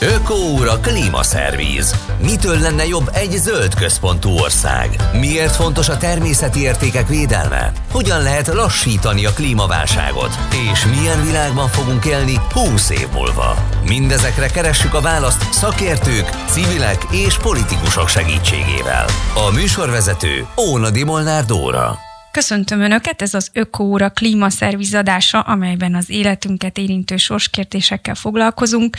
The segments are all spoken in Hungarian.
Ökóúra klímaszervíz. Mitől lenne jobb egy zöld központú ország? Miért fontos a természeti értékek védelme? Hogyan lehet lassítani a klímaválságot? És milyen világban fogunk élni 20 év múlva? Mindezekre keressük a választ szakértők, civilek és politikusok segítségével. A műsorvezető Óna Molnár Dóra. Köszöntöm Önöket, ez az Ökóra klímaszervizadása, amelyben az életünket érintő sorskérdésekkel foglalkozunk.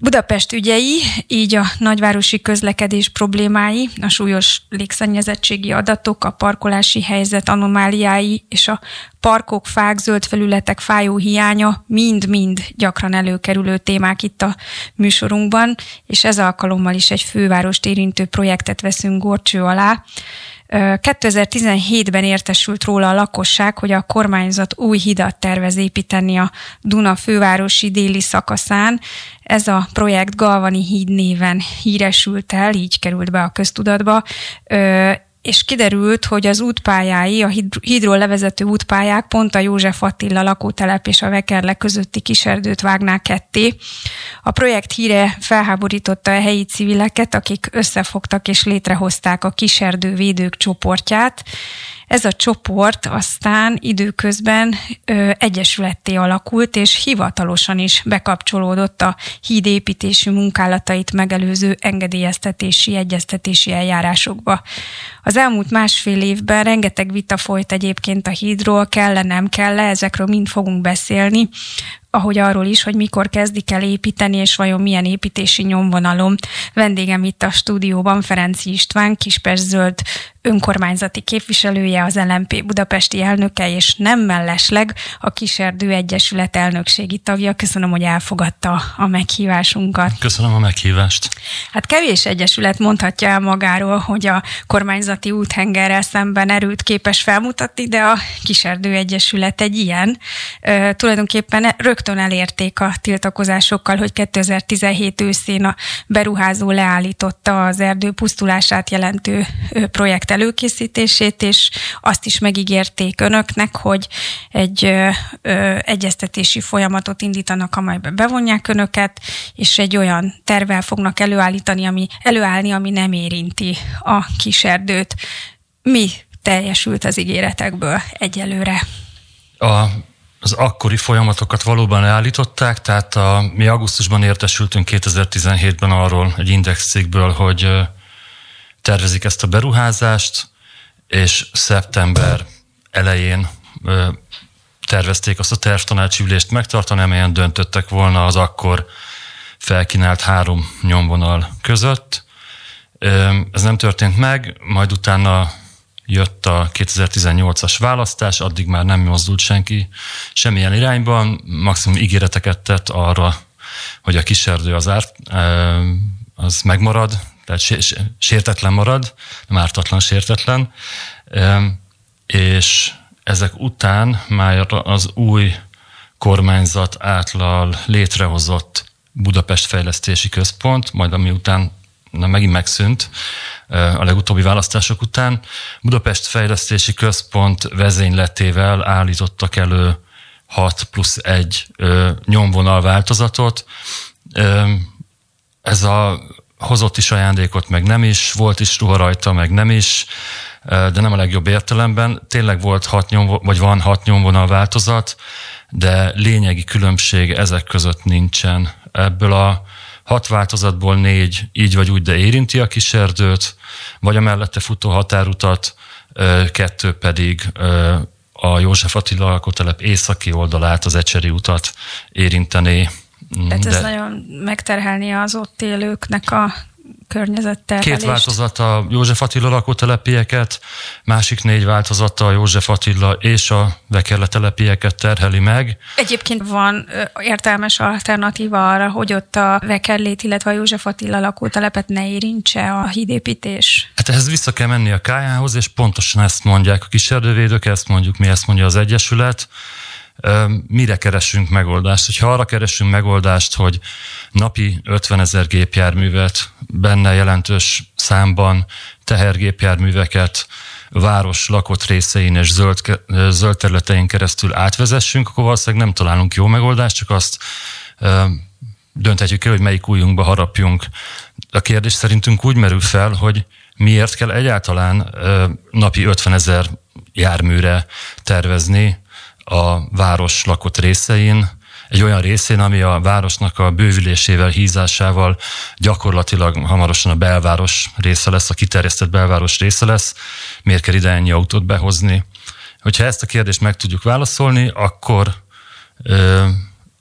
Budapest ügyei, így a nagyvárosi közlekedés problémái, a súlyos légszennyezettségi adatok, a parkolási helyzet anomáliái és a parkok, fák, zöld felületek fájó hiánya mind-mind gyakran előkerülő témák itt a műsorunkban, és ez alkalommal is egy fővárost érintő projektet veszünk gorcső alá. 2017-ben értesült róla a lakosság, hogy a kormányzat új hidat tervez építeni a Duna fővárosi déli szakaszán. Ez a projekt Galvani híd néven híresült el, így került be a köztudatba és kiderült, hogy az útpályái, a hídról levezető útpályák pont a József Attila lakótelep és a Vekerle közötti kiserdőt vágnák ketté. A projekt híre felháborította a helyi civileket, akik összefogtak és létrehozták a kiserdő védők csoportját, ez a csoport aztán időközben ö, egyesületté alakult, és hivatalosan is bekapcsolódott a hídépítési munkálatait megelőző engedélyeztetési, egyeztetési eljárásokba. Az elmúlt másfél évben rengeteg vita folyt egyébként a hídról, kell-e, nem kell-e, ezekről mind fogunk beszélni ahogy arról is, hogy mikor kezdik el építeni, és vajon milyen építési nyomvonalom. Vendégem itt a stúdióban Ferenci István, Kispest Zöld önkormányzati képviselője, az LMP budapesti elnöke, és nem mellesleg a Kiserdő Egyesület elnökségi tagja. Köszönöm, hogy elfogadta a meghívásunkat. Köszönöm a meghívást. Hát kevés egyesület mondhatja el magáról, hogy a kormányzati úthengerrel szemben erőt képes felmutatni, de a Kiserdő Egyesület egy ilyen. Ö, tulajdonképpen rögtön elérték a tiltakozásokkal, hogy 2017 őszén a beruházó leállította az erdő pusztulását jelentő projekt előkészítését, és azt is megígérték önöknek, hogy egy ö, ö, egyeztetési folyamatot indítanak, amelybe bevonják önöket, és egy olyan tervel fognak előállítani, ami előállni, ami nem érinti a kiserdőt. Mi teljesült az ígéretekből egyelőre? A az akkori folyamatokat valóban leállították, tehát a, mi augusztusban értesültünk 2017-ben arról egy indexcégből, hogy tervezik ezt a beruházást, és szeptember elején tervezték azt a tervtanácsi ülést megtartani, amelyen döntöttek volna az akkor felkínált három nyomvonal között. Ez nem történt meg, majd utána jött a 2018-as választás, addig már nem mozdult senki semmilyen irányban, maximum ígéreteket tett arra, hogy a kiserdő az, árt, az megmarad, tehát sértetlen marad, nem ártatlan, sértetlen, és ezek után már az új kormányzat által létrehozott Budapest Fejlesztési Központ, majd ami után na, megint megszűnt a legutóbbi választások után, Budapest Fejlesztési Központ vezényletével állítottak elő 6 plusz 1 nyomvonal változatot. Ez a hozott is ajándékot, meg nem is, volt is ruha rajta, meg nem is, de nem a legjobb értelemben. Tényleg volt hat nyom, vagy van hat nyomvonal változat, de lényegi különbség ezek között nincsen. Ebből a hat változatból négy így vagy úgy, de érinti a kiserdőt, vagy a mellette futó határutat, kettő pedig a József Attila alkotelep északi oldalát, az Ecseri utat érinteni. Tehát ez de... nagyon megterhelni az ott élőknek a környezetterhelést. Két változat a József Attila lakótelepieket, másik négy változata a József Attila és a Vekerle telepieket terheli meg. Egyébként van értelmes alternatíva arra, hogy ott a Vekerlét, illetve a József Attila lakótelepet ne érintse a hídépítés? Hát ehhez vissza kell menni a kájához, és pontosan ezt mondják a kiserdővédők, ezt mondjuk mi, ezt mondja az Egyesület, mire keresünk megoldást. Hogyha arra keresünk megoldást, hogy napi 50 ezer gépjárművet, benne jelentős számban tehergépjárműveket város lakott részein és zöld, zöld területein keresztül átvezessünk, akkor valószínűleg nem találunk jó megoldást, csak azt dönthetjük el, hogy melyik újunkba harapjunk. A kérdés szerintünk úgy merül fel, hogy miért kell egyáltalán napi 50 ezer járműre tervezni a város lakott részein, egy olyan részén, ami a városnak a bővülésével, hízásával gyakorlatilag hamarosan a belváros része lesz, a kiterjesztett belváros része lesz, miért kell ide ennyi autót behozni. Hogyha ezt a kérdést meg tudjuk válaszolni, akkor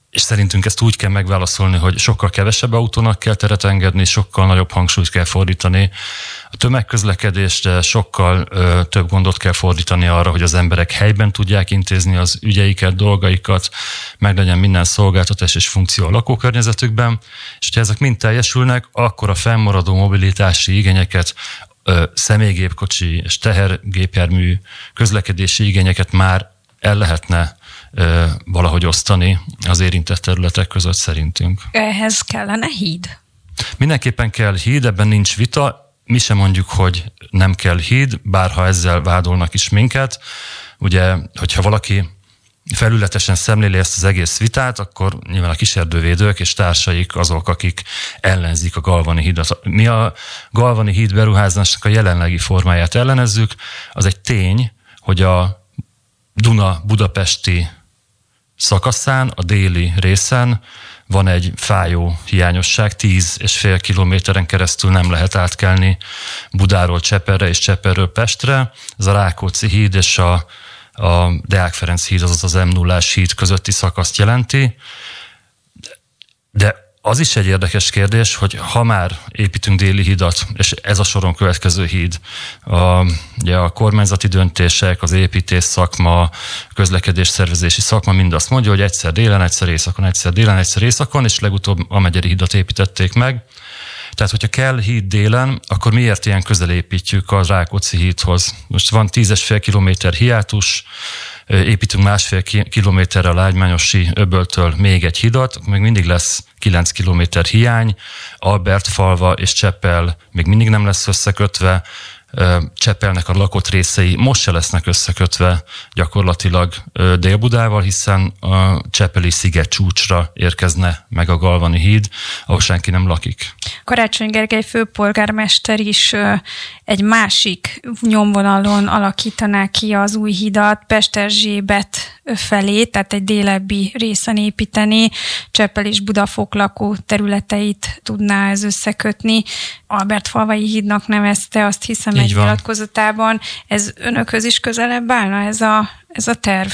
és szerintünk ezt úgy kell megválaszolni, hogy sokkal kevesebb autónak kell teret engedni, sokkal nagyobb hangsúlyt kell fordítani. A tömegközlekedésre, sokkal ö, több gondot kell fordítani arra, hogy az emberek helyben tudják intézni az ügyeiket, dolgaikat, meg legyen minden szolgáltatás és funkció a lakókörnyezetükben, és hogyha ezek mind teljesülnek, akkor a fennmaradó mobilitási igényeket személygépkocsi és tehergépjármű közlekedési igényeket már el lehetne valahogy osztani az érintett területek között szerintünk. Ehhez kellene híd? Mindenképpen kell híd, ebben nincs vita. Mi sem mondjuk, hogy nem kell híd, bárha ezzel vádolnak is minket. Ugye, hogyha valaki felületesen szemléli ezt az egész vitát, akkor nyilván a kiserdővédők és társaik azok, akik ellenzik a Galvani hídat. Mi a Galvani híd beruházásnak a jelenlegi formáját ellenezzük, az egy tény, hogy a Duna budapesti szakaszán, a déli részen van egy fájó hiányosság, 10 és fél kilométeren keresztül nem lehet átkelni Budáról Cseperre és Cseperről Pestre. Ez a Rákóczi híd és a, a Deák Ferenc híd, azaz az m 0 híd közötti szakaszt jelenti. De az is egy érdekes kérdés, hogy ha már építünk déli hidat, és ez a soron következő híd, a, ugye a kormányzati döntések, az építés szakma, közlekedés szervezési szakma mind azt mondja, hogy egyszer délen, egyszer északon, egyszer délen, egyszer északon, és legutóbb a megyeri hidat építették meg. Tehát, hogyha kell híd délen, akkor miért ilyen közel építjük a Rákóczi hídhoz? Most van tízes kilométer hiátus, építünk másfél kilométerre a Lágymányosi öböltől még egy hidat, még mindig lesz 9 kilométer hiány, Albert falva és Cseppel még mindig nem lesz összekötve, Csepelnek a lakott részei most se lesznek összekötve gyakorlatilag Dél-Budával, hiszen a Csepeli sziget csúcsra érkezne meg a Galvani híd, ahol senki nem lakik. Karácsony Gergely főpolgármester is egy másik nyomvonalon alakítaná ki az új hidat, Pesterzsébet felé, tehát egy délebbi részen építeni, Cseppel és Budafok lakó területeit tudná ez összekötni. Albert Falvai hídnak nevezte, azt hiszem Így egy van. nyilatkozatában. Ez önökhöz is közelebb állna ez a, ez a terv?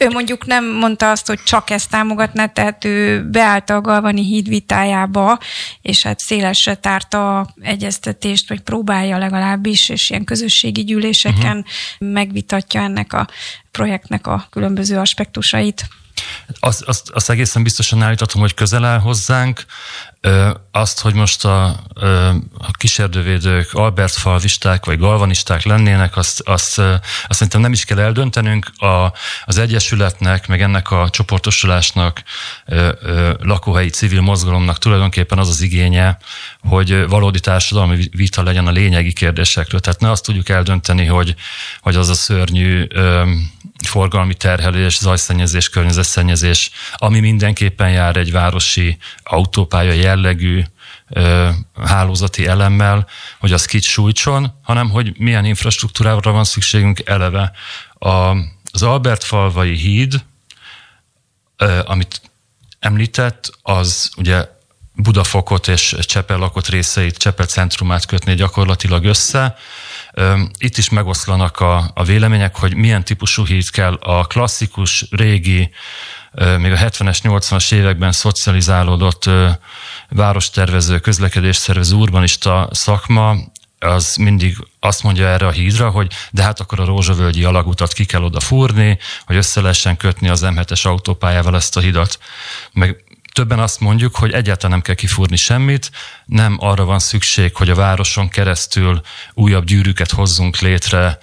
Ő mondjuk nem mondta azt, hogy csak ezt támogatná, tehát ő beállt a Galvani híd vitájába, és hát szélesre tárta a egyeztetést, vagy próbálja legalábbis, és ilyen közösségi gyűléseken uh-huh. megvitatja ennek a projektnek a különböző aspektusait. Azt, azt, azt egészen biztosan állíthatom, hogy közel áll hozzánk. Azt, hogy most a, a kísérővédők Albert falvisták vagy galvanisták lennének, azt, azt, azt szerintem nem is kell eldöntenünk. A, az Egyesületnek, meg ennek a csoportosulásnak, lakóhelyi civil mozgalomnak tulajdonképpen az az igénye, hogy valódi társadalmi vita legyen a lényegi kérdésekről. Tehát ne azt tudjuk eldönteni, hogy, hogy az a szörnyű forgalmi terhelés, zajszennyezés, környezetszennyezés, ami mindenképpen jár egy városi autópálya jellegű ö, hálózati elemmel, hogy az kit sújtson, hanem hogy milyen infrastruktúrára van szükségünk eleve. A, az Albert falvai híd, ö, amit említett, az ugye Budafokot és Csepel lakott részeit, Csepel centrumát kötné gyakorlatilag össze, itt is megoszlanak a, a vélemények, hogy milyen típusú híd kell a klasszikus, régi, még a 70-es, 80-as években szocializálódott várostervező, közlekedésszervező, urbanista szakma, az mindig azt mondja erre a hídra, hogy de hát akkor a rózsavölgyi alagutat ki kell oda fúrni, hogy össze lehessen kötni az M7-es autópályával ezt a hidat. Meg többen azt mondjuk, hogy egyáltalán nem kell kifúrni semmit, nem arra van szükség, hogy a városon keresztül újabb gyűrűket hozzunk létre,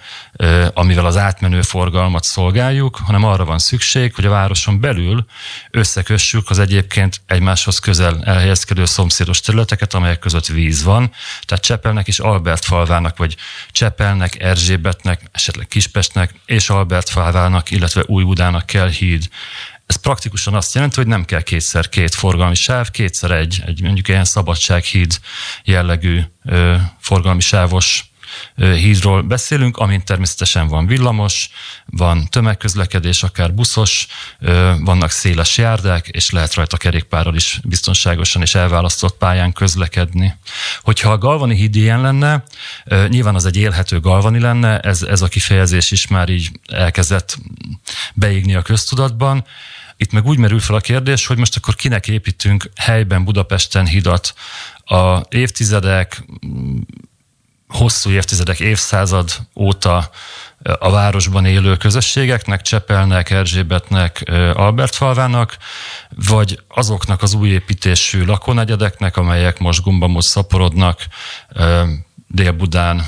amivel az átmenő forgalmat szolgáljuk, hanem arra van szükség, hogy a városon belül összekössük az egyébként egymáshoz közel elhelyezkedő szomszédos területeket, amelyek között víz van. Tehát Csepelnek és Albert falvának, vagy Csepelnek, Erzsébetnek, esetleg Kispestnek és Albert falvának, illetve Újbudának kell híd. Ez praktikusan azt jelenti, hogy nem kell kétszer két forgalmi sáv, kétszer egy, egy mondjuk ilyen szabadsághíd jellegű ö, forgalmi sávos hídról beszélünk, amint természetesen van villamos, van tömegközlekedés, akár buszos, vannak széles járdák, és lehet rajta kerékpárral is biztonságosan és elválasztott pályán közlekedni. Hogyha a Galvani híd ilyen lenne, nyilván az egy élhető Galvani lenne, ez, ez a kifejezés is már így elkezdett beégni a köztudatban, itt meg úgy merül fel a kérdés, hogy most akkor kinek építünk helyben Budapesten hidat. A évtizedek hosszú évtizedek, évszázad óta a városban élő közösségeknek, Csepelnek, Erzsébetnek, Albertfalvának, vagy azoknak az új építésű lakónegyedeknek, amelyek most gumbamot szaporodnak Dél-Budán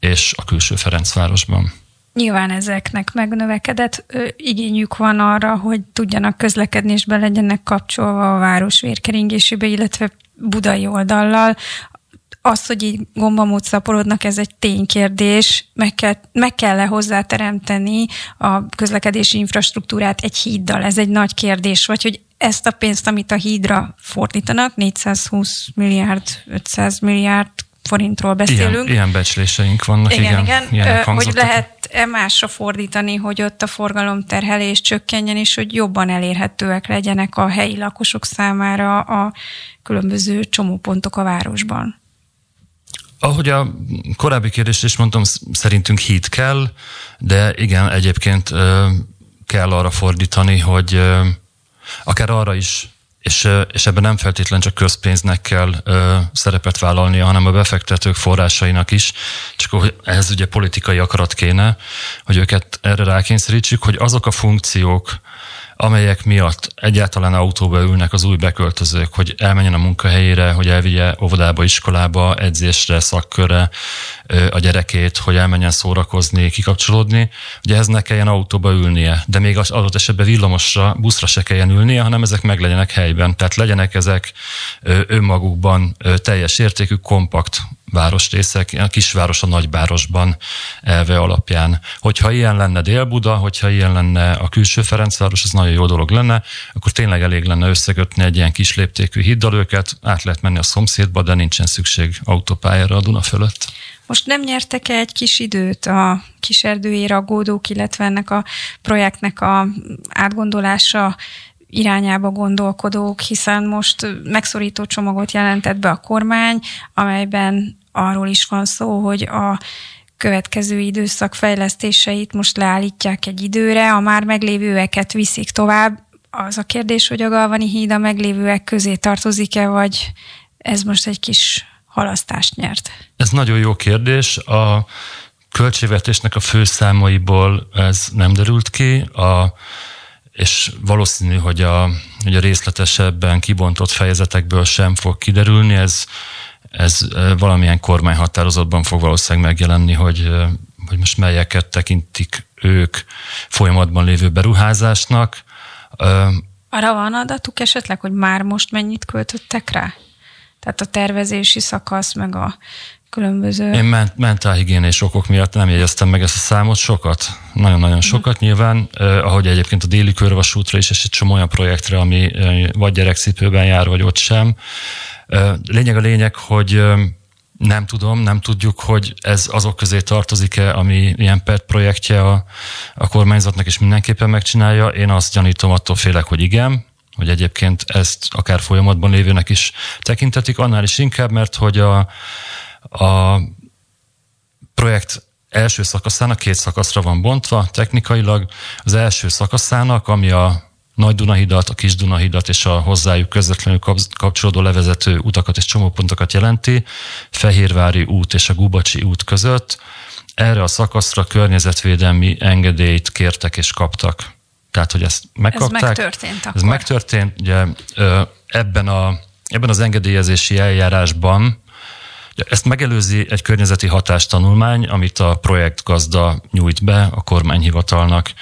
és a külső Ferencvárosban. Nyilván ezeknek megnövekedett ö, igényük van arra, hogy tudjanak közlekedni és be legyenek kapcsolva a város vérkeringésébe, illetve budai oldallal. Az, hogy így gombamód szaporodnak, ez egy ténykérdés, meg kell, meg kell -e hozzáteremteni a közlekedési infrastruktúrát egy híddal, ez egy nagy kérdés, vagy hogy ezt a pénzt, amit a hídra fordítanak, 420 milliárd, 500 milliárd forintról beszélünk. Ilyen, ilyen becsléseink vannak, igen. Igen, igen. hogy lehet-e másra fordítani, hogy ott a forgalomterhelés csökkenjen, és hogy jobban elérhetőek legyenek a helyi lakosok számára a különböző csomópontok a városban? Ahogy a korábbi kérdést is mondtam, szerintünk híd kell, de igen, egyébként kell arra fordítani, hogy akár arra is, és, és ebben nem feltétlen csak közpénznek kell szerepet vállalnia, hanem a befektetők forrásainak is, csak ehhez ugye politikai akarat kéne, hogy őket erre rákényszerítsük, hogy azok a funkciók, amelyek miatt egyáltalán autóba ülnek az új beköltözők, hogy elmenjen a munkahelyére, hogy elvigye óvodába, iskolába, edzésre, szakkörre a gyerekét, hogy elmenjen szórakozni, kikapcsolódni, hogy ehhez ne kelljen autóba ülnie, de még az adott esetben villamosra, buszra se kelljen ülnie, hanem ezek meg legyenek helyben. Tehát legyenek ezek önmagukban teljes értékű, kompakt városrészek, a kisváros a nagyvárosban elve alapján. Hogyha ilyen lenne Dél-Buda, hogyha ilyen lenne a külső Ferencváros, az nagyon jó dolog lenne, akkor tényleg elég lenne összekötni egy ilyen kis léptékű hiddal őket, át lehet menni a szomszédba, de nincsen szükség autópályára a Duna fölött. Most nem nyertek-e egy kis időt a kiserdői ragódók, illetve ennek a projektnek a átgondolása irányába gondolkodók, hiszen most megszorító csomagot jelentett be a kormány, amelyben arról is van szó, hogy a következő időszak fejlesztéseit most leállítják egy időre, a már meglévőeket viszik tovább. Az a kérdés, hogy a Galvani híd a meglévőek közé tartozik-e, vagy ez most egy kis halasztást nyert? Ez nagyon jó kérdés. A költségvetésnek a főszámaiból ez nem derült ki. A és valószínű, hogy a, hogy a részletesebben kibontott fejezetekből sem fog kiderülni, ez, ez valamilyen kormányhatározatban fog valószínűleg megjelenni, hogy, hogy most melyeket tekintik ők folyamatban lévő beruházásnak. Arra van adatuk esetleg, hogy már most mennyit költöttek rá? Tehát a tervezési szakasz, meg a különböző... Én ment, mentálhigiénés okok miatt nem jegyeztem meg ezt a számot sokat, nagyon-nagyon mhm. sokat nyilván, eh, ahogy egyébként a déli körvasútra is, és egy csomó olyan projektre, ami eh, vagy gyerekcipőben jár, vagy ott sem. Eh, lényeg a lényeg, hogy eh, nem tudom, nem tudjuk, hogy ez azok közé tartozik-e, ami ilyen PET projektje a, a kormányzatnak, és mindenképpen megcsinálja. Én azt gyanítom, attól félek, hogy igen, hogy egyébként ezt akár folyamatban lévőnek is tekintetik, annál is inkább, mert hogy a, a projekt első szakaszának két szakaszra van bontva technikailag. Az első szakaszának, ami a nagy Dunahidat, a Kis Dunahidat és a hozzájuk közvetlenül kapcsolódó levezető utakat és csomópontokat jelenti, Fehérvári út és a Gubacsi út között. Erre a szakaszra környezetvédelmi engedélyt kértek és kaptak. Tehát, hogy ezt megkapták. Ez megtörtént akkor. Ez megtörtént. Ugye, ebben, a, ebben az engedélyezési eljárásban ezt megelőzi egy környezeti hatástanulmány, amit a projektgazda nyújt be a kormányhivatalnak,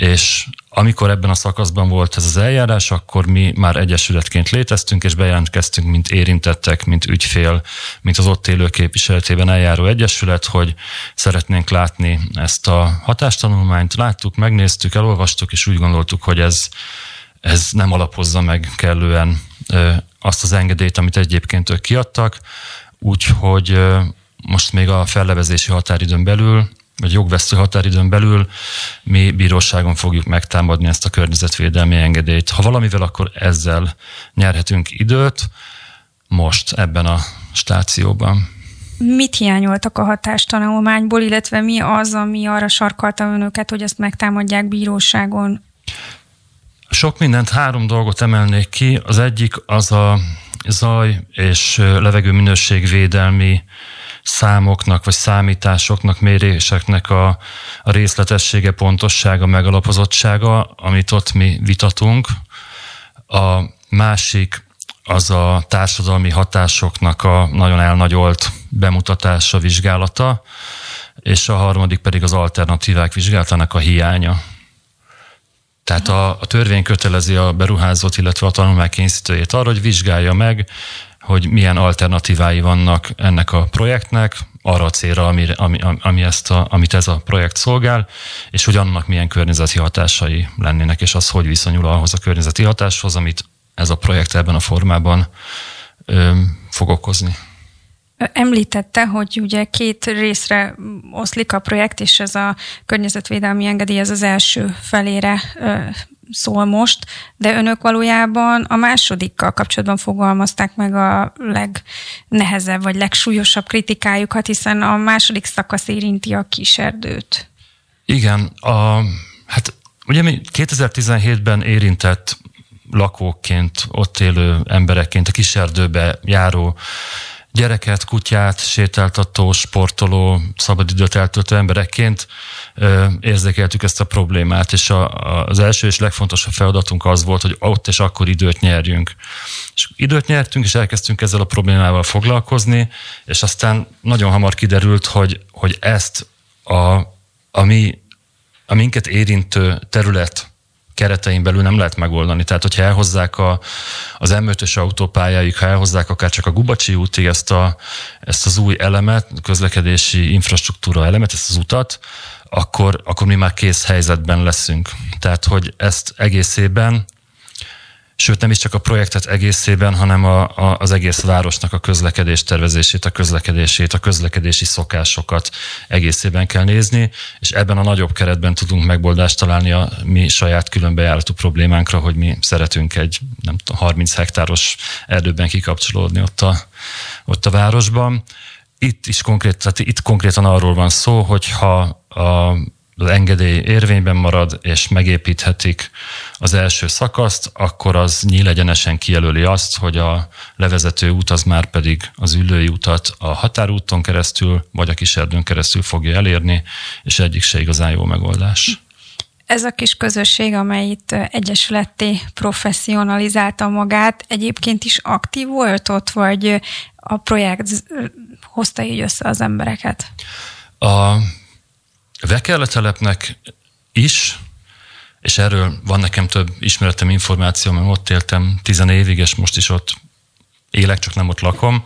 és amikor ebben a szakaszban volt ez az eljárás, akkor mi már egyesületként léteztünk, és bejelentkeztünk, mint érintettek, mint ügyfél, mint az ott élő képviseletében eljáró egyesület, hogy szeretnénk látni ezt a hatástanulmányt. Láttuk, megnéztük, elolvastuk, és úgy gondoltuk, hogy ez ez nem alapozza meg kellően azt az engedélyt, amit egyébként ők kiadtak, úgyhogy most még a fellevezési határidőn belül, vagy jogvesztő határidőn belül mi bíróságon fogjuk megtámadni ezt a környezetvédelmi engedélyt. Ha valamivel, akkor ezzel nyerhetünk időt most ebben a stációban. Mit hiányoltak a hatástanulmányból, illetve mi az, ami arra sarkalta önöket, hogy ezt megtámadják bíróságon? Sok mindent, három dolgot emelnék ki. Az egyik az a zaj és levegő minőségvédelmi számoknak vagy számításoknak, méréseknek a, a részletessége, pontossága, megalapozottsága, amit ott mi vitatunk. A másik az a társadalmi hatásoknak a nagyon elnagyolt bemutatása, vizsgálata, és a harmadik pedig az alternatívák vizsgálatának a hiánya. Tehát a, a törvény kötelezi a beruházót, illetve a tanulmány készítőjét arra, hogy vizsgálja meg, hogy milyen alternatívái vannak ennek a projektnek, arra a célra, ami, ami, ami ezt a, amit ez a projekt szolgál, és hogy annak milyen környezeti hatásai lennének, és az hogy viszonyul ahhoz a környezeti hatáshoz, amit ez a projekt ebben a formában ö, fog okozni. Említette, hogy ugye két részre oszlik a projekt, és ez a környezetvédelmi engedély ez az első felére szól most, de önök valójában a másodikkal kapcsolatban fogalmazták meg a legnehezebb vagy legsúlyosabb kritikájukat, hiszen a második szakasz érinti a kiserdőt. Igen, a, hát ugye mi 2017-ben érintett lakóként, ott élő emberekként, a kiserdőbe járó gyereket, kutyát, sétáltató, sportoló, szabadidőt eltöltő emberekként érzékeltük ezt a problémát, és a, az első és legfontosabb feladatunk az volt, hogy ott és akkor időt nyerjünk. És időt nyertünk, és elkezdtünk ezzel a problémával foglalkozni, és aztán nagyon hamar kiderült, hogy, hogy ezt a, a mi a minket érintő terület keretein belül nem lehet megoldani. Tehát, hogyha elhozzák a, az M5-ös autópályáig, ha elhozzák akár csak a Gubacsi útig ezt, a, ezt az új elemet, közlekedési infrastruktúra elemet, ezt az utat, akkor, akkor mi már kész helyzetben leszünk. Tehát, hogy ezt egészében sőt nem is csak a projektet egészében, hanem a, a, az egész városnak a közlekedés tervezését, a közlekedését, a közlekedési szokásokat egészében kell nézni, és ebben a nagyobb keretben tudunk megoldást találni a mi saját különbejáratú problémánkra, hogy mi szeretünk egy nem tudom, 30 hektáros erdőben kikapcsolódni ott a, ott a városban. Itt is konkrét, tehát itt konkrétan arról van szó, hogyha a az engedély érvényben marad, és megépíthetik az első szakaszt, akkor az nyílegyenesen kijelöli azt, hogy a levezető út az már pedig az ülői utat a határúton keresztül, vagy a kiserdőn keresztül fogja elérni, és egyik se igazán jó megoldás. Ez a kis közösség, amely itt egyesületté professzionalizálta magát, egyébként is aktív volt ott, vagy a projekt hozta így össze az embereket? A Vekerletelepnek is, és erről van nekem több ismeretem, információ, mert ott éltem tizen évig, és most is ott élek, csak nem ott lakom,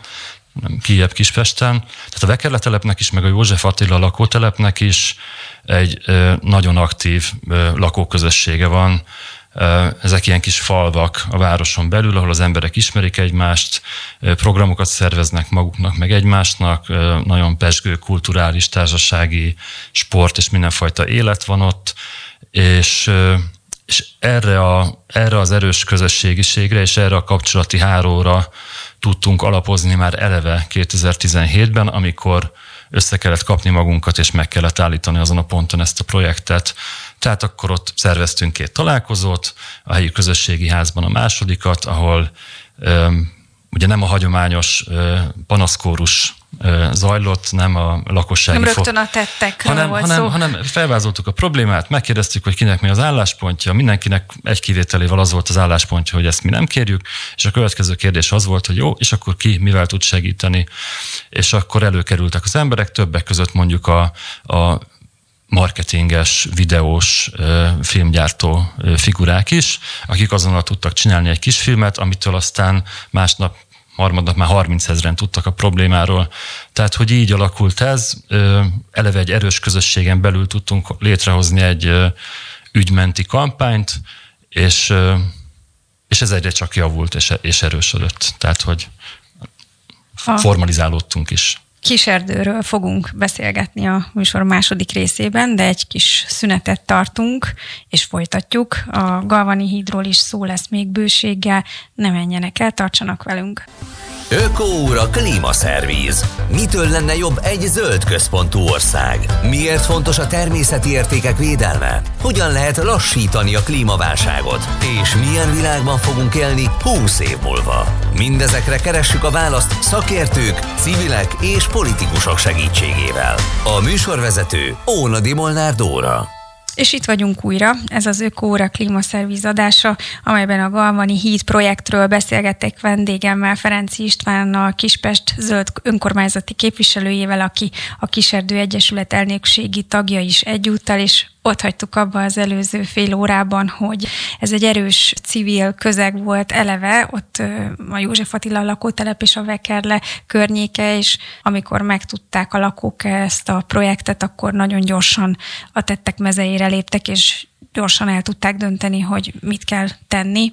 nem Kijebb Kispesten. Tehát a Vekerletelepnek is, meg a József Attila lakótelepnek is egy nagyon aktív lakóközössége van, ezek ilyen kis falvak a városon belül, ahol az emberek ismerik egymást, programokat szerveznek maguknak, meg egymásnak, nagyon pesgő kulturális, társasági, sport és mindenfajta élet van ott, és, és erre, a, erre az erős közösségiségre és erre a kapcsolati háróra tudtunk alapozni már eleve 2017-ben, amikor össze kellett kapni magunkat, és meg kellett állítani azon a ponton ezt a projektet. Tehát akkor ott szerveztünk két találkozót, a helyi közösségi házban a másodikat, ahol ugye nem a hagyományos panaszkórus zajlott, nem a lakossági... Nem rögtön a tettekről hanem, volt hanem, szó. hanem felvázoltuk a problémát, megkérdeztük, hogy kinek mi az álláspontja, mindenkinek egy kivételével az volt az álláspontja, hogy ezt mi nem kérjük, és a következő kérdés az volt, hogy jó, és akkor ki mivel tud segíteni. És akkor előkerültek az emberek, többek között mondjuk a, a marketinges, videós, filmgyártó figurák is, akik azonnal tudtak csinálni egy kis filmet, amitől aztán másnap harmadnap már 30 ezeren tudtak a problémáról. Tehát, hogy így alakult ez, eleve egy erős közösségen belül tudtunk létrehozni egy ügymenti kampányt, és és ez egyre csak javult és, és erősödött. Tehát, hogy formalizálódtunk is. Kiserdőről fogunk beszélgetni a műsor második részében, de egy kis szünetet tartunk, és folytatjuk. A Galvani hídról is szó lesz még bőséggel, ne menjenek el, tartsanak velünk. Ökóúra klímaszervíz. Mitől lenne jobb egy zöld központú ország? Miért fontos a természeti értékek védelme? Hogyan lehet lassítani a klímaválságot? És milyen világban fogunk élni 20 év múlva? Mindezekre keressük a választ szakértők, civilek és politikusok segítségével. A műsorvezető Ónadi Molnár Dóra. És itt vagyunk újra, ez az Ökóra klímaszerviz adása, amelyben a Galvani híd projektről beszélgettek vendégemmel, Ferenci Istvánnal, Kispest zöld önkormányzati képviselőjével, aki a Kiserdő Egyesület elnökségi tagja is egyúttal, és ott hagytuk abba az előző fél órában, hogy ez egy erős civil közeg volt eleve, ott a József Attila lakótelep és a Vekerle környéke, és amikor megtudták a lakók ezt a projektet, akkor nagyon gyorsan a tettek mezeire léptek, és gyorsan el tudták dönteni, hogy mit kell tenni.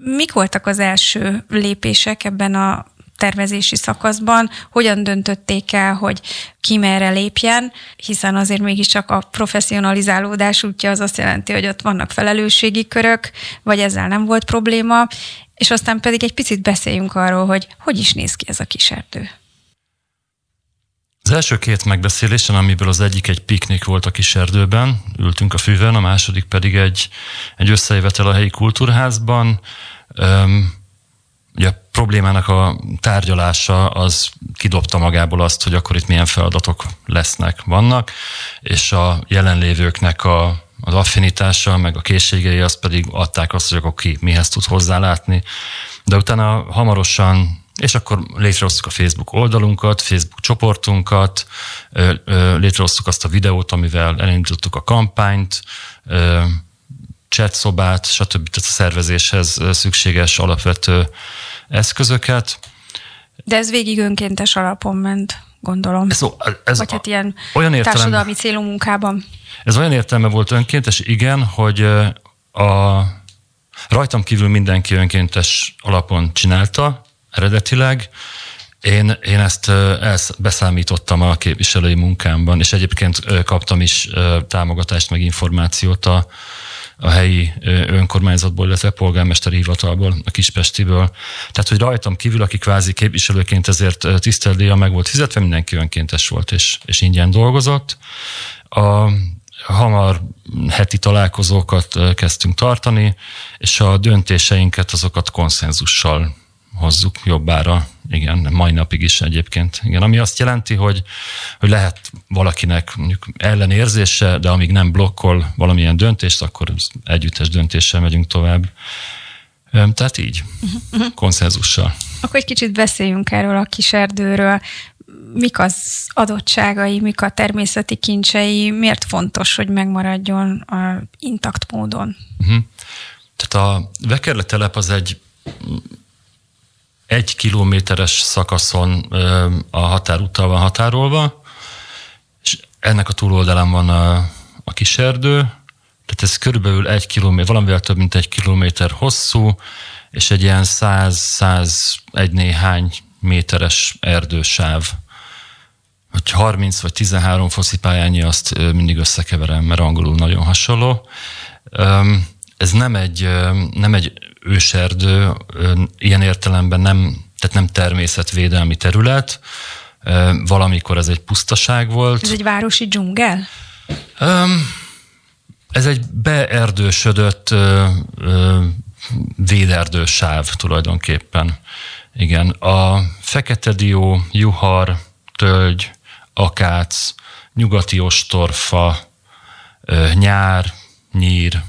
Mik voltak az első lépések ebben a tervezési szakaszban, hogyan döntötték el, hogy ki merre lépjen, hiszen azért mégiscsak a professzionalizálódás útja az azt jelenti, hogy ott vannak felelősségi körök, vagy ezzel nem volt probléma, és aztán pedig egy picit beszéljünk arról, hogy hogy is néz ki ez a erdő. Az első két megbeszélésen, amiből az egyik egy piknik volt a erdőben, ültünk a fűven, a második pedig egy, egy összejövetel a helyi kultúrházban. Ugye a problémának a tárgyalása az kidobta magából azt, hogy akkor itt milyen feladatok lesznek, vannak, és a jelenlévőknek a, az affinitása, meg a készségei, az pedig adták azt, hogy akkor ki mihez tud hozzálátni. De utána hamarosan és akkor létrehoztuk a Facebook oldalunkat, Facebook csoportunkat, létrehoztuk azt a videót, amivel elindítottuk a kampányt, chat szobát, stb. Tehát a szervezéshez szükséges alapvető eszközöket. De ez végig önkéntes alapon ment, gondolom. Ez, ez Vagy hát ilyen olyan értelem, társadalmi célú munkában. Ez olyan értelme volt önkéntes, igen, hogy a, rajtam kívül mindenki önkéntes alapon csinálta, eredetileg. Én, én ezt, ezt beszámítottam a képviselői munkámban, és egyébként kaptam is támogatást, meg információt a, a helyi önkormányzatból, illetve polgármesteri hivatalból, a Kispestiből. Tehát, hogy rajtam kívül, aki kvázi képviselőként ezért tiszteldéja meg volt fizetve, mindenki önkéntes volt és, és ingyen dolgozott. A, hamar heti találkozókat kezdtünk tartani, és a döntéseinket azokat konszenzussal hozzuk jobbára, igen, mai napig is egyébként. Igen, ami azt jelenti, hogy, hogy lehet valakinek mondjuk ellenérzése, de amíg nem blokkol valamilyen döntést, akkor együttes döntéssel megyünk tovább. Tehát így, uh-huh. konszenzussal. Akkor egy kicsit beszéljünk erről a kis erdőről. Mik az adottságai, mik a természeti kincsei, miért fontos, hogy megmaradjon a intakt módon? Uh-huh. Tehát a Vekerle telep az egy egy kilométeres szakaszon a határúttal van határolva, és ennek a túloldalán van a, a erdő, tehát ez körülbelül egy kilométer, valamivel több, mint egy kilométer hosszú, és egy ilyen 100-101 néhány méteres erdősáv. Hogy 30 vagy 13 foszipályányi, azt mindig összekeverem, mert angolul nagyon hasonló. Ez nem egy, nem egy őserdő, ilyen értelemben nem, tehát nem természetvédelmi terület, valamikor ez egy pusztaság volt. Ez egy városi dzsungel? Ez egy beerdősödött véderdősáv tulajdonképpen. Igen, a fekete dió, juhar, tölgy, akác, nyugati ostorfa, nyár, nyír,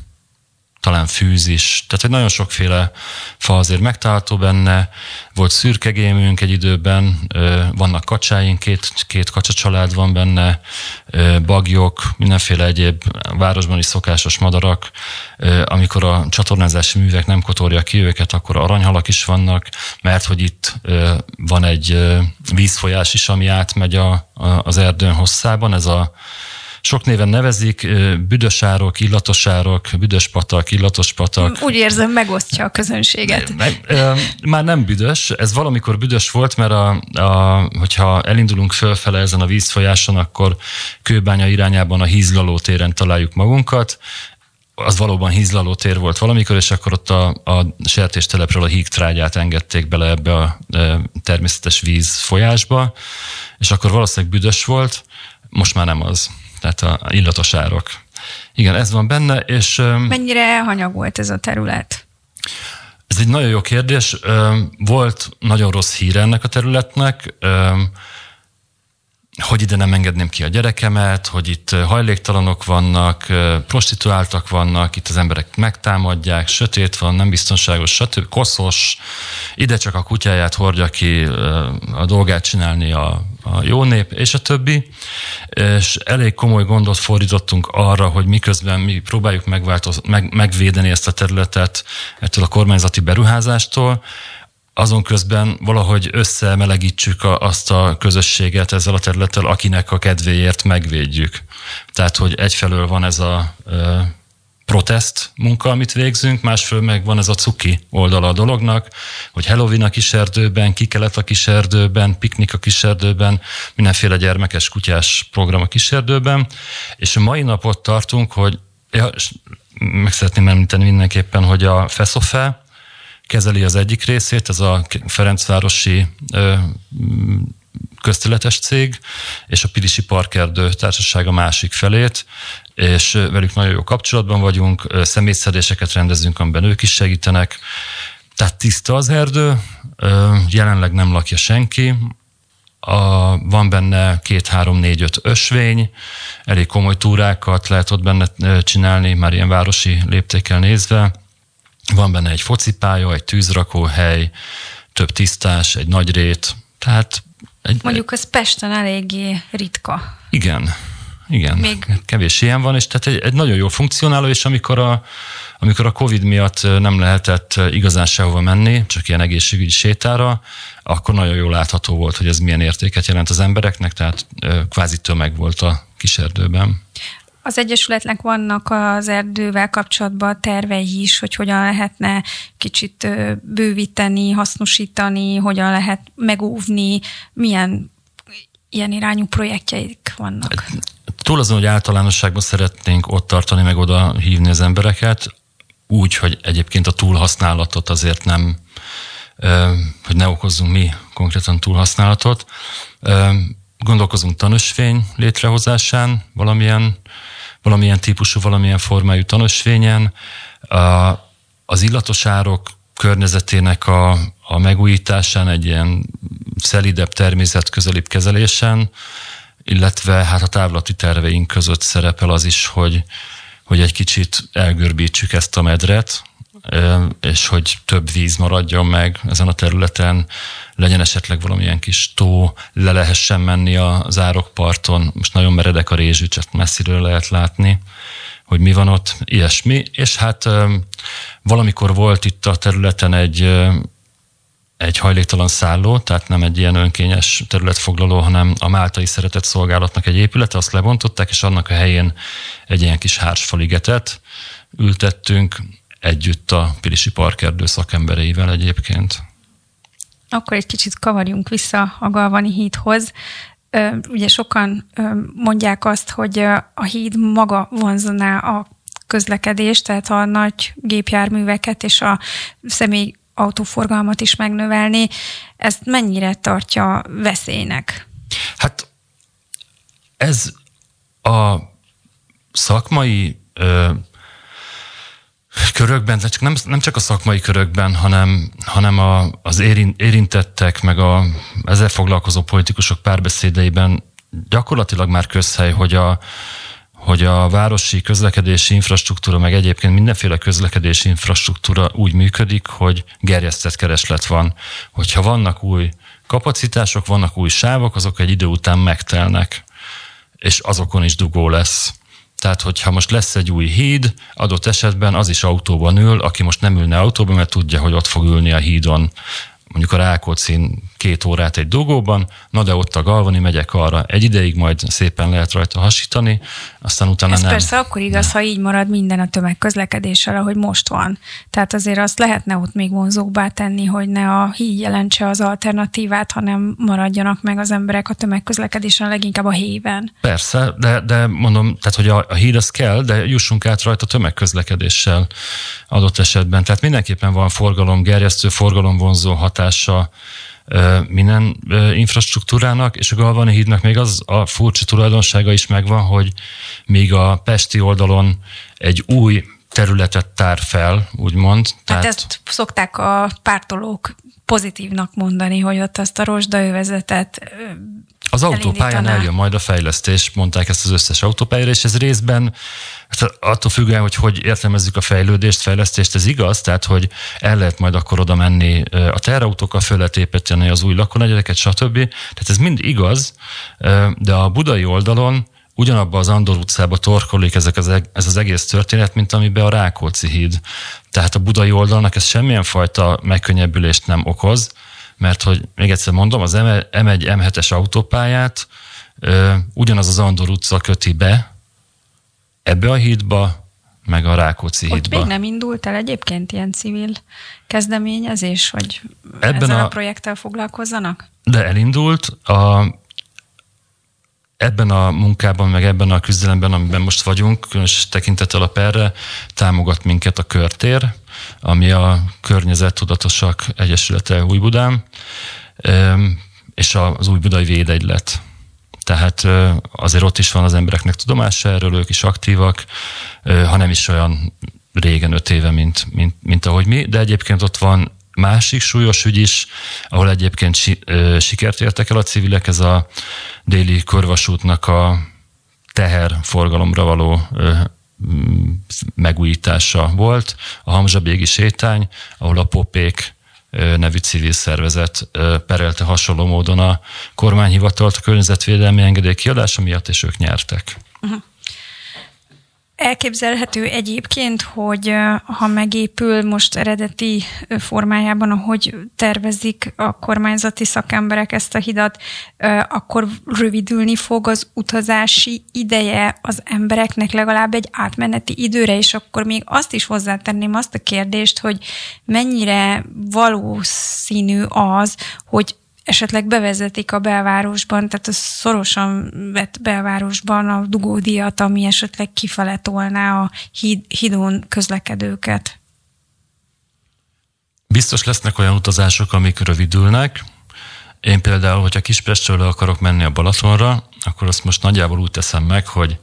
talán fűzis, tehát hogy nagyon sokféle fa azért megtalálható benne. Volt szürkegémünk egy időben, vannak kacsáink, két, két kacsa család van benne, bagyok, mindenféle egyéb városban is szokásos madarak. Amikor a csatornázási művek nem kotorja ki őket, akkor aranyhalak is vannak, mert hogy itt van egy vízfolyás is, ami átmegy a, a, az erdőn hosszában, ez a sok néven nevezik, büdösárok, illatosárok, büdöspatak, illatospatak. Úgy érzem, megosztja a közönséget. Már nem büdös, ez valamikor büdös volt, mert a, a, hogyha elindulunk fölfele ezen a vízfolyáson, akkor kőbánya irányában a hízlaló téren találjuk magunkat, az valóban hízlaló tér volt valamikor, és akkor ott a, a sertéstelepről a hígtrágyát engedték bele ebbe a e, természetes víz folyásba, és akkor valószínűleg büdös volt, most már nem az. Tehát a illatos árok. Igen, ez van benne, és... Mennyire hanyagolt ez a terület? Ez egy nagyon jó kérdés. Volt nagyon rossz híre ennek a területnek hogy ide nem engedném ki a gyerekemet, hogy itt hajléktalanok vannak, prostituáltak vannak, itt az emberek megtámadják, sötét van, nem biztonságos, stb. koszos, ide csak a kutyáját hordja ki a dolgát csinálni a, a jó nép, és a többi. És elég komoly gondot fordítottunk arra, hogy miközben mi próbáljuk megváltoz, meg, megvédeni ezt a területet ettől a kormányzati beruházástól, azon közben valahogy összemelegítsük a, azt a közösséget ezzel a területtel, akinek a kedvéért megvédjük. Tehát, hogy egyfelől van ez a protest munka, amit végzünk, másfelől meg van ez a cuki oldala a dolognak, hogy Halloween a kiserdőben, kikelet a kiserdőben, piknik a kiserdőben, mindenféle gyermekes kutyás program a kiserdőben, és a mai napot tartunk, hogy ja, meg szeretném említeni mindenképpen, hogy a FESOFE, kezeli az egyik részét, ez a Ferencvárosi köztületes cég, és a Pilisi Parkerdő társaság a másik felét, és velük nagyon jó kapcsolatban vagyunk, szemétszedéseket rendezünk, amiben ők is segítenek. Tehát tiszta az erdő, jelenleg nem lakja senki, a, van benne két, három, négy, öt ösvény, elég komoly túrákat lehet ott benne csinálni, már ilyen városi léptékkel nézve. Van benne egy focipálya, egy tűzrakóhely, több tisztás, egy nagy rét, tehát... Egy, Mondjuk ez Pesten eléggé ritka. Igen, igen. Még... Kevés ilyen van, és tehát egy, egy nagyon jó funkcionáló, és amikor a, amikor a Covid miatt nem lehetett igazán sehova menni, csak ilyen egészségügyi sétára, akkor nagyon jól látható volt, hogy ez milyen értéket jelent az embereknek, tehát kvázi tömeg volt a kiserdőben. Az Egyesületnek vannak az erdővel kapcsolatban tervei is, hogy hogyan lehetne kicsit bővíteni, hasznosítani, hogyan lehet megóvni, milyen ilyen irányú projektjeik vannak. Túl azon, hogy általánosságban szeretnénk ott tartani, meg oda hívni az embereket, úgy, hogy egyébként a túlhasználatot azért nem, hogy ne okozzunk mi konkrétan túlhasználatot. Gondolkozunk tanúsvény létrehozásán, valamilyen valamilyen típusú, valamilyen formájú tanúsvényen. Az illatosárok környezetének a, a megújításán, egy ilyen szelidebb, természetközelibb kezelésen, illetve hát a távlati terveink között szerepel az is, hogy, hogy egy kicsit elgörbítsük ezt a medret, és hogy több víz maradjon meg ezen a területen, legyen esetleg valamilyen kis tó, le lehessen menni az árokparton, most nagyon meredek a rézsű, csak messziről lehet látni, hogy mi van ott, ilyesmi, és hát valamikor volt itt a területen egy egy hajléktalan szálló, tehát nem egy ilyen önkényes területfoglaló, hanem a Máltai Szeretett Szolgálatnak egy épülete, azt lebontották, és annak a helyén egy ilyen kis hársfaligetet ültettünk, együtt a Pilisi Parkerdő szakembereivel egyébként. Akkor egy kicsit kavarjunk vissza a Galvani hídhoz. Ugye sokan mondják azt, hogy a híd maga vonzaná a közlekedést, tehát a nagy gépjárműveket és a személy autóforgalmat is megnövelni. Ezt mennyire tartja veszélynek? Hát ez a szakmai körökben, csak nem, nem csak a szakmai körökben, hanem, hanem a, az érintettek, meg a ezzel foglalkozó politikusok párbeszédeiben gyakorlatilag már közhely, hogy a, hogy a városi közlekedési infrastruktúra, meg egyébként mindenféle közlekedési infrastruktúra úgy működik, hogy gerjesztett kereslet van. Hogyha vannak új kapacitások, vannak új sávok, azok egy idő után megtelnek, és azokon is dugó lesz. Tehát, hogyha most lesz egy új híd, adott esetben az is autóban ül, aki most nem ülne autóban, mert tudja, hogy ott fog ülni a hídon mondjuk a Rákóczin két órát egy dugóban, na de ott a Galvani megyek arra egy ideig, majd szépen lehet rajta hasítani, aztán utána Ez nem. persze akkor igaz, nem. ha így marad minden a tömegközlekedéssel, ahogy most van. Tehát azért azt lehetne ott még vonzóbbá tenni, hogy ne a híd jelentse az alternatívát, hanem maradjanak meg az emberek a tömegközlekedésen, leginkább a héven. Persze, de, de mondom, tehát hogy a, a híd az kell, de jussunk át rajta tömegközlekedéssel adott esetben. Tehát mindenképpen van forgalomgerjesztő, forgalomvonzó hatása minden infrastruktúrának, és a Galvani hídnak még az a furcsa tulajdonsága is megvan, hogy még a Pesti oldalon egy új területet tár fel, úgymond. Hát Tehát ezt szokták a pártolók pozitívnak mondani, hogy ott azt a rozsdaövezetet az autópályán eljön majd a fejlesztés, mondták ezt az összes autópályára, és ez részben hát attól függően, hogy hogy értelmezzük a fejlődést, fejlesztést, ez igaz, tehát hogy el lehet majd akkor oda menni a terautókkal, föl lehet építeni az új lakónegyedeket, stb. Tehát ez mind igaz, de a budai oldalon ugyanabba az Andor utcába torkolik ezek az, ez az egész történet, mint amiben a Rákóczi híd. Tehát a budai oldalnak ez semmilyen fajta megkönnyebbülést nem okoz, mert hogy még egyszer mondom, az M1, M7-es autópályát ö, ugyanaz az Andor utca köti be ebbe a hídba, meg a Rákóczi Ott hídba. még nem indult el egyébként ilyen civil kezdeményezés, hogy Ebben ezzel a, a projekttel foglalkozzanak? De elindult. A, ebben a munkában, meg ebben a küzdelemben, amiben most vagyunk, különös tekintettel a perre, támogat minket a körtér, ami a Környezettudatosak Egyesülete Újbudán, és az Újbudai Védegylet. Tehát azért ott is van az embereknek tudomása erről, ők is aktívak, ha nem is olyan régen, öt éve, mint, mint, mint ahogy mi, de egyébként ott van másik súlyos ügy is, ahol egyébként si, ö, sikert értek el a civilek, ez a déli körvasútnak a teherforgalomra való ö, megújítása volt. A Hamzsabégi sétány, ahol a Popék nevű civil szervezet perelte hasonló módon a kormányhivatalt a környezetvédelmi engedély kiadása miatt, és ők nyertek. Uh-huh. Elképzelhető egyébként, hogy ha megépül most eredeti formájában, ahogy tervezik a kormányzati szakemberek ezt a hidat, akkor rövidülni fog az utazási ideje az embereknek legalább egy átmeneti időre, és akkor még azt is hozzátenném azt a kérdést, hogy mennyire valószínű az, hogy esetleg bevezetik a belvárosban, tehát a szorosan vett belvárosban a dugódiat, ami esetleg kifele tolná a híd, hídon közlekedőket? Biztos lesznek olyan utazások, amik rövidülnek. Én például, hogyha Kispestről akarok menni a Balatonra, akkor azt most nagyjából úgy teszem meg, hogy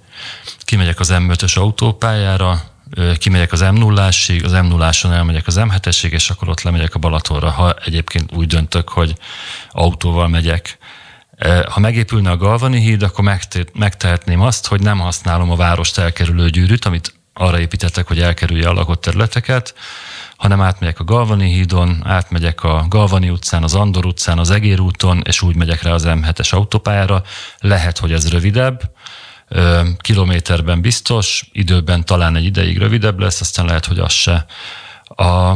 kimegyek az M5-ös autópályára, kimegyek az M0-ásig, az M0-áson elmegyek az M7-esig, és akkor ott lemegyek a Balatonra, ha egyébként úgy döntök, hogy autóval megyek. Ha megépülne a Galvani híd, akkor megtehetném azt, hogy nem használom a várost elkerülő gyűrűt, amit arra építettek, hogy elkerülje a lakott területeket, hanem átmegyek a Galvani hídon, átmegyek a Galvani utcán, az Andor utcán, az Egér úton, és úgy megyek rá az M7-es autópályára. Lehet, hogy ez rövidebb, kilométerben biztos, időben talán egy ideig rövidebb lesz, aztán lehet, hogy az se. A,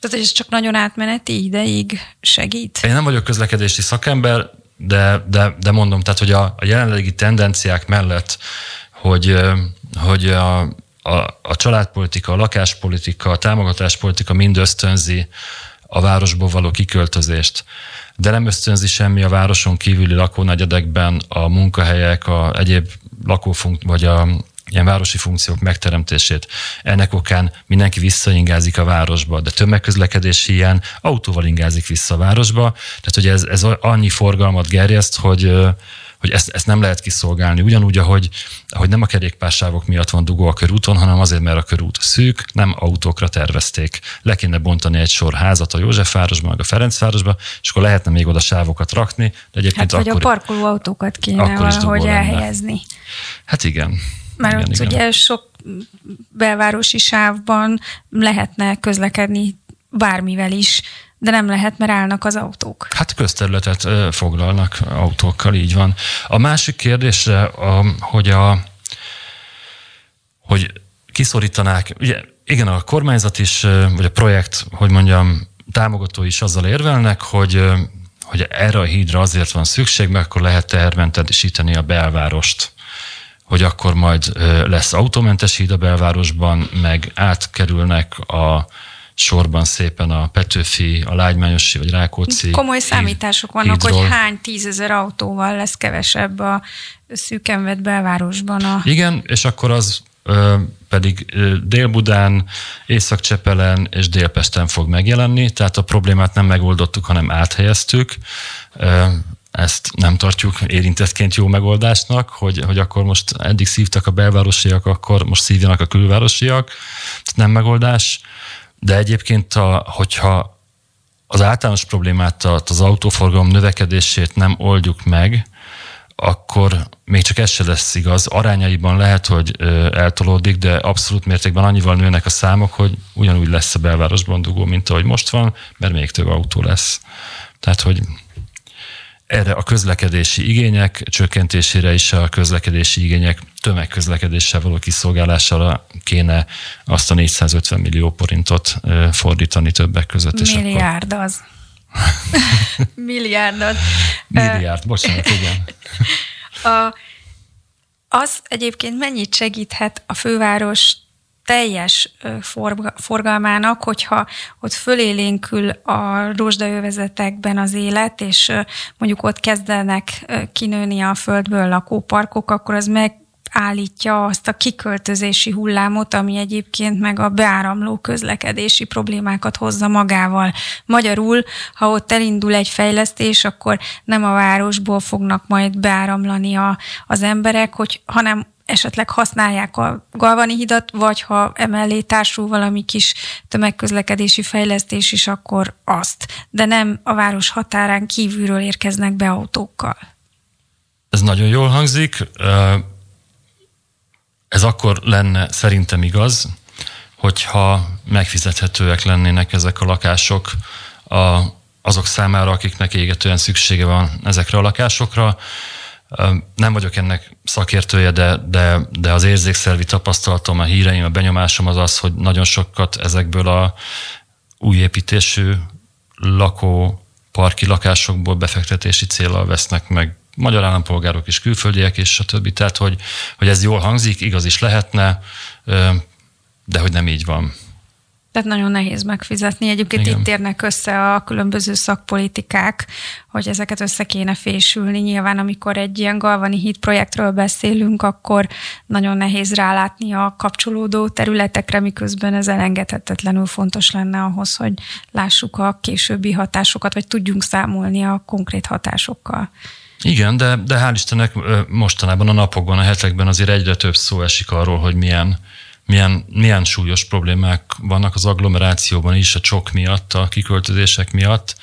tehát ez csak nagyon átmeneti ideig segít? Én nem vagyok közlekedési szakember, de, de, de mondom, tehát, hogy a, a jelenlegi tendenciák mellett, hogy, hogy a, a, a családpolitika, a lakáspolitika, a támogatáspolitika mind ösztönzi a városból való kiköltözést. De nem ösztönzi semmi a városon kívüli lakónegyedekben a munkahelyek, a egyéb lakófunk, vagy a ilyen városi funkciók megteremtését. Ennek okán mindenki visszaingázik a városba, de tömegközlekedési ilyen autóval ingázik vissza a városba, tehát hogy ez, ez annyi forgalmat gerjeszt, hogy hogy ezt, ezt nem lehet kiszolgálni. Ugyanúgy, ahogy, ahogy nem a kerékpársávok miatt van dugó a körúton, hanem azért, mert a körút szűk, nem autókra tervezték. Le kéne bontani egy sor házat a Józsefvárosban, meg a Ferencvárosban, és akkor lehetne még oda sávokat rakni. De egyébként hát, vagy akkor, a parkoló autókat kéne valahogy elhelyezni. Lenne. Hát igen. Mert igen, ott igen. ugye sok belvárosi sávban lehetne közlekedni bármivel is, de nem lehet, mert állnak az autók. Hát közterületet foglalnak autókkal, így van. A másik kérdésre, hogy a hogy kiszorítanák, ugye igen, a kormányzat is, vagy a projekt, hogy mondjam, támogatói is azzal érvelnek, hogy, hogy erre a hídra azért van szükség, mert akkor lehet tehermentesíteni a belvárost hogy akkor majd lesz autómentes híd a belvárosban, meg átkerülnek a sorban szépen a Petőfi, a Lágymányosi vagy Rákóczi. Komoly számítások vannak, hídról. hogy hány tízezer autóval lesz kevesebb a szűken vett belvárosban. A... Igen, és akkor az ö, pedig Dél-Budán, Észak-Csepelen és Délpesten fog megjelenni, tehát a problémát nem megoldottuk, hanem áthelyeztük. Ö, ezt nem tartjuk érintettként jó megoldásnak, hogy, hogy akkor most eddig szívtak a belvárosiak, akkor most szívjanak a külvárosiak. Ez nem megoldás, de egyébként, a, hogyha az általános problémát, az autóforgalom növekedését nem oldjuk meg, akkor még csak ez se lesz igaz. Arányaiban lehet, hogy eltolódik, de abszolút mértékben annyival nőnek a számok, hogy ugyanúgy lesz a belvárosban dugó, mint ahogy most van, mert még több autó lesz. Tehát, hogy erre a közlekedési igények csökkentésére is a közlekedési igények tömegközlekedéssel való kiszolgálására kéne azt a 450 millió forintot fordítani többek között. Milliárd akkor... az. Milliárd az. Milliárd, bocsánat, igen. A, az egyébként mennyit segíthet a főváros teljes forgalmának, hogyha ott fölélénkül a rozsdajövezetekben az élet, és mondjuk ott kezdenek kinőni a földből lakóparkok, akkor az meg állítja azt a kiköltözési hullámot, ami egyébként meg a beáramló közlekedési problémákat hozza magával. Magyarul, ha ott elindul egy fejlesztés, akkor nem a városból fognak majd beáramlani a, az emberek, hogy, hanem esetleg használják a Galvani hidat, vagy ha emellé társul valami kis tömegközlekedési fejlesztés is, akkor azt. De nem a város határán kívülről érkeznek be autókkal. Ez nagyon jól hangzik. Ez akkor lenne szerintem igaz, hogyha megfizethetőek lennének ezek a lakások a, azok számára, akiknek égetően szüksége van ezekre a lakásokra. Nem vagyok ennek szakértője, de, de, de az érzékszervi tapasztalatom, a híreim, a benyomásom az az, hogy nagyon sokat ezekből a új építésű lakó parki lakásokból befektetési célral vesznek meg magyar állampolgárok és külföldiek és többi. Tehát, hogy, hogy ez jól hangzik, igaz is lehetne, de hogy nem így van. Tehát nagyon nehéz megfizetni. Egyébként Igen. itt térnek össze a különböző szakpolitikák, hogy ezeket össze kéne fésülni. Nyilván, amikor egy ilyen Galvani híd projektről beszélünk, akkor nagyon nehéz rálátni a kapcsolódó területekre, miközben ez elengedhetetlenül fontos lenne ahhoz, hogy lássuk a későbbi hatásokat, vagy tudjunk számolni a konkrét hatásokkal. Igen, de, de hál' Istennek mostanában a napokban, a hetekben azért egyre több szó esik arról, hogy milyen milyen, milyen súlyos problémák vannak az agglomerációban is, a csok miatt, a kiköltözések miatt.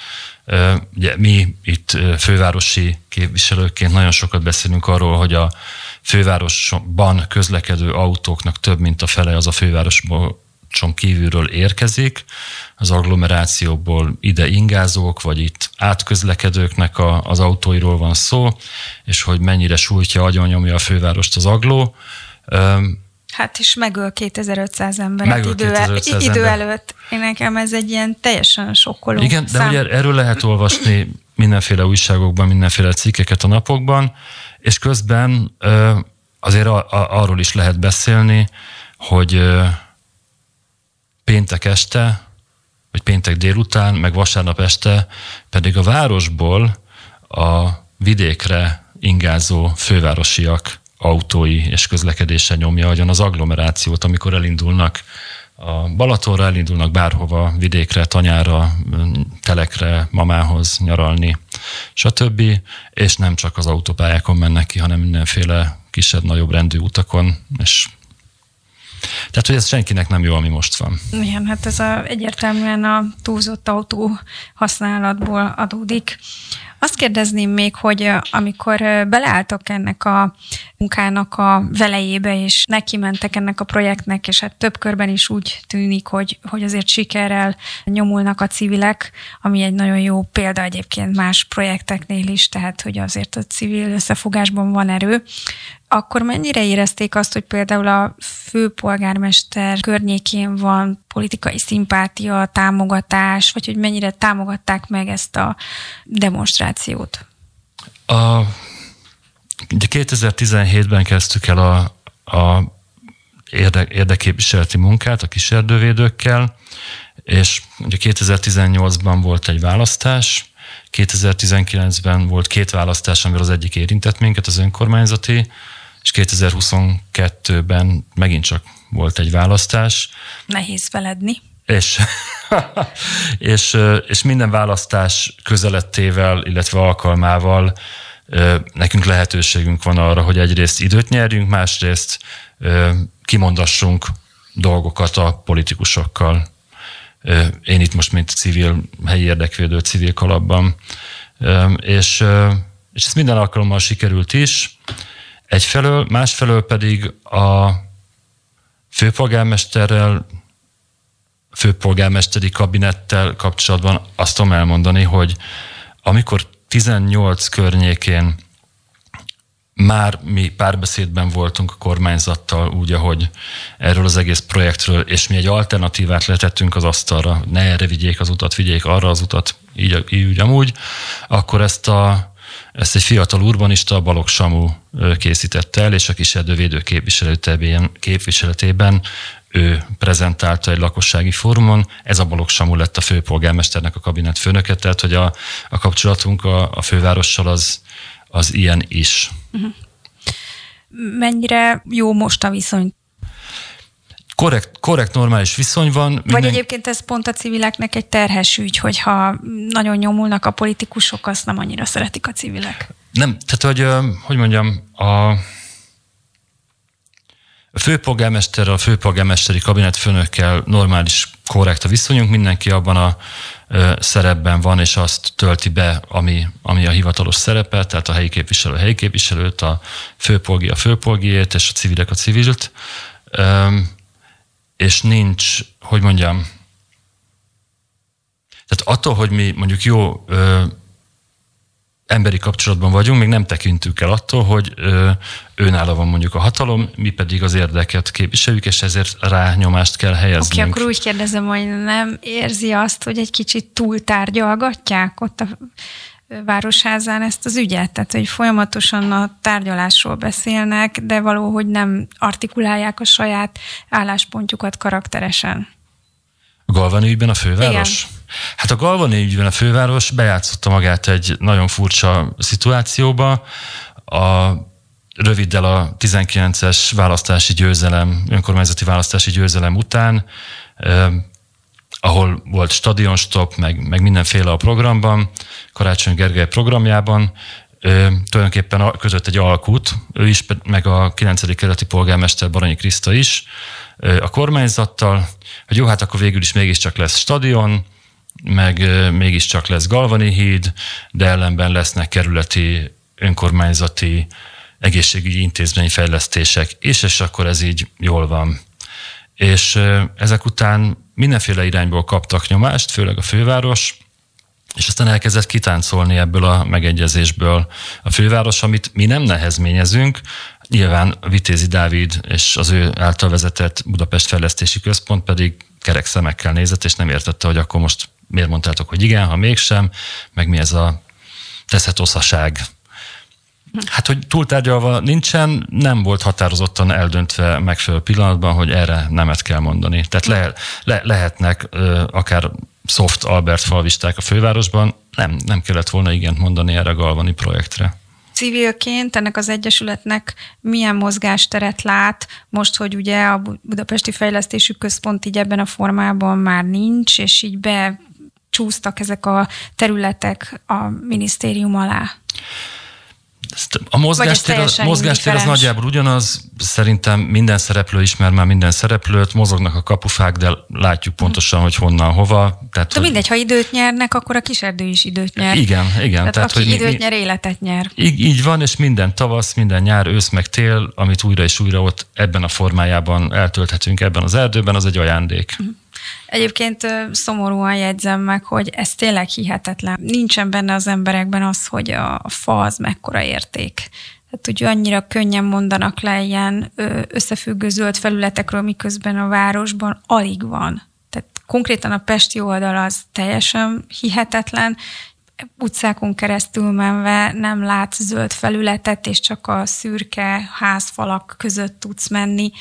Ugye mi itt fővárosi képviselőként nagyon sokat beszélünk arról, hogy a fővárosban közlekedő autóknak több mint a fele az a fővárosból kívülről érkezik, az agglomerációból ide ingázók, vagy itt átközlekedőknek a, az autóiról van szó, és hogy mennyire sújtja, agyonnyomja a fővárost az agló. Hát is megöl 2500 embert megöl idő, 2500 idő ember. előtt. Én nekem ez egy ilyen teljesen sokkoló Igen, de szám. ugye erről lehet olvasni mindenféle újságokban, mindenféle cikkeket a napokban, és közben azért arról is lehet beszélni, hogy péntek este, vagy péntek délután, meg vasárnap este pedig a városból a vidékre ingázó fővárosiak autói és közlekedése nyomja agyon az agglomerációt, amikor elindulnak a Balatonra, elindulnak bárhova, vidékre, tanyára, telekre, mamához nyaralni, stb. És nem csak az autópályákon mennek ki, hanem mindenféle kisebb-nagyobb rendű utakon, és tehát, hogy ez senkinek nem jó, ami most van. Igen, hát ez a, egyértelműen a túlzott autó használatból adódik. Azt kérdezném még, hogy amikor beleálltok ennek a munkának a velejébe, és neki mentek ennek a projektnek, és hát több körben is úgy tűnik, hogy, hogy azért sikerrel nyomulnak a civilek, ami egy nagyon jó példa egyébként más projekteknél is, tehát hogy azért a civil összefogásban van erő. Akkor mennyire érezték azt, hogy például a főpolgármester környékén van politikai szimpátia, támogatás, vagy hogy mennyire támogatták meg ezt a demonstrációt? A, ugye 2017-ben kezdtük el a, a érde, érdeképviseleti munkát a kiserdővédőkkel, és ugye 2018-ban volt egy választás, 2019-ben volt két választás, amivel az egyik érintett minket, az önkormányzati, és 2022-ben megint csak volt egy választás. Nehéz feledni. És, és, és minden választás közelettével, illetve alkalmával nekünk lehetőségünk van arra, hogy egyrészt időt nyerjünk, másrészt kimondassunk dolgokat a politikusokkal. Én itt most, mint civil, helyi érdekvédő civil kalapban. És, és ez minden alkalommal sikerült is. Egyfelől, másfelől pedig a főpolgármesterrel, főpolgármesteri kabinettel kapcsolatban azt tudom elmondani, hogy amikor 18 környékén már mi párbeszédben voltunk a kormányzattal úgy, ahogy erről az egész projektről, és mi egy alternatívát letettünk az asztalra, ne erre vigyék az utat, vigyék arra az utat, így, így amúgy, akkor ezt a ezt egy fiatal urbanista, Balog Samu készítette el, és a kiserdővédő képviseletében, ő prezentálta egy lakossági fórumon. Ez a Balog Samu lett a főpolgármesternek a kabinet főnöke, tehát hogy a, a kapcsolatunk a, a fővárossal az, az ilyen is. Uh-huh. Mennyire jó most a viszony korrekt, korrekt, normális viszony van. Minden... Vagy egyébként ez pont a civileknek egy terhes ügy, hogyha nagyon nyomulnak a politikusok, azt nem annyira szeretik a civilek. Nem, tehát hogy, hogy mondjam, a, a főpolgármester, a főpolgármesteri kabinet főnökkel normális, korrekt a viszonyunk, mindenki abban a ö, szerepben van, és azt tölti be, ami, ami a hivatalos szerepe, tehát a helyi képviselő a helyi képviselőt, a főpolgi a főpolgiét, és a civilek a civilt. Ö, és nincs, hogy mondjam, tehát attól, hogy mi mondjuk jó ö, emberi kapcsolatban vagyunk, még nem tekintünk el attól, hogy ö, őnála van mondjuk a hatalom, mi pedig az érdeket képviseljük, és ezért rá nyomást kell helyeznünk. Oké, okay, akkor úgy kérdezem, hogy nem érzi azt, hogy egy kicsit túltárgyalgatják ott a városházán ezt az ügyet, tehát hogy folyamatosan a tárgyalásról beszélnek, de valahogy nem artikulálják a saját álláspontjukat karakteresen. A Galvani ügyben a főváros? Igen. Hát a Galvani ügyben a főváros bejátszotta magát egy nagyon furcsa szituációba. A röviddel a 19-es választási győzelem, önkormányzati választási győzelem után ahol volt stadionstop, meg, meg mindenféle a programban, Karácsony Gergely programjában, ö, tulajdonképpen között egy alkut, ő is, meg a 9. kerületi polgármester Baranyi Kriszta is, a kormányzattal, hogy jó, hát akkor végül is mégiscsak lesz stadion, meg mégiscsak lesz Galvani híd, de ellenben lesznek kerületi, önkormányzati, egészségügyi intézményi fejlesztések, és, és akkor ez így jól van. És ezek után mindenféle irányból kaptak nyomást, főleg a főváros, és aztán elkezdett kitáncolni ebből a megegyezésből a főváros, amit mi nem nehezményezünk, Nyilván Vitézi Dávid és az ő által vezetett Budapest Fejlesztési Központ pedig kerek szemekkel nézett, és nem értette, hogy akkor most miért mondtátok, hogy igen, ha mégsem, meg mi ez a teszetoszaság. Hát, hogy túltárgyalva nincsen, nem volt határozottan eldöntve megfelelő pillanatban, hogy erre nemet kell mondani. Tehát le, le, lehetnek ö, akár soft Albert falvisták a fővárosban, nem, nem kellett volna igent mondani erre a Galvani projektre civilként ennek az egyesületnek milyen mozgásteret lát, most, hogy ugye a Budapesti Fejlesztési Központ így ebben a formában már nincs, és így becsúsztak ezek a területek a minisztérium alá? A mozgástér, az, mozgástér az nagyjából ugyanaz, szerintem minden szereplő ismer már minden szereplőt, mozognak a kapufák, de látjuk pontosan, hogy honnan, hova. Tehát, de hogy... mindegy, ha időt nyernek, akkor a kiserdő is időt nyer. Igen, igen. Tehát, tehát aki hogy időt mi, nyer, életet nyer. Így, így van, és minden tavasz, minden nyár, ősz meg tél, amit újra és újra ott ebben a formájában eltölthetünk ebben az erdőben, az egy ajándék. Uh-huh. Egyébként szomorúan jegyzem meg, hogy ez tényleg hihetetlen. Nincsen benne az emberekben az, hogy a fa az mekkora érték. Tehát, hogy annyira könnyen mondanak le ilyen összefüggő zöld felületekről, miközben a városban alig van. Tehát konkrétan a Pesti oldal az teljesen hihetetlen, utcákon keresztül menve nem látsz zöld felületet, és csak a szürke házfalak között tudsz menni.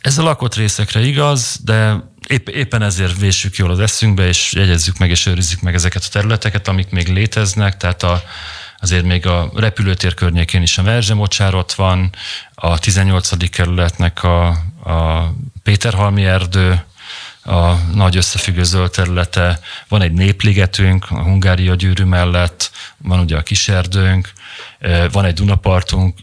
Ez a lakott részekre igaz, de épp, éppen ezért vésük jól az eszünkbe, és jegyezzük meg és őrizzük meg ezeket a területeket, amik még léteznek, tehát a, azért még a repülőtér környékén is a Verzsemocsár ott van, a 18. kerületnek a, a Péterhalmi erdő, a nagy összefüggő zöld területe, van egy népligetünk a Hungária gyűrű mellett, van ugye a kiserdőnk, van egy Dunapartunk,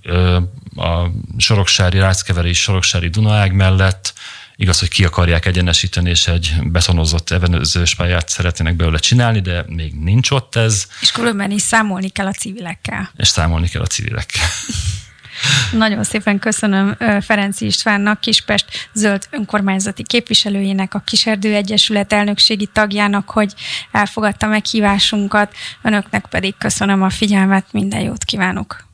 a Soroksári, Ráckeveri Soroksári Dunaág mellett, Igaz, hogy ki akarják egyenesíteni, és egy betonozott evenőzős pályát szeretnének belőle csinálni, de még nincs ott ez. És különben is számolni kell a civilekkel. És számolni kell a civilekkel. Nagyon szépen köszönöm Ferenci Istvánnak, Kispest zöld önkormányzati képviselőjének, a Kiserdő Egyesület elnökségi tagjának, hogy elfogadta meghívásunkat. Önöknek pedig köszönöm a figyelmet, minden jót kívánok!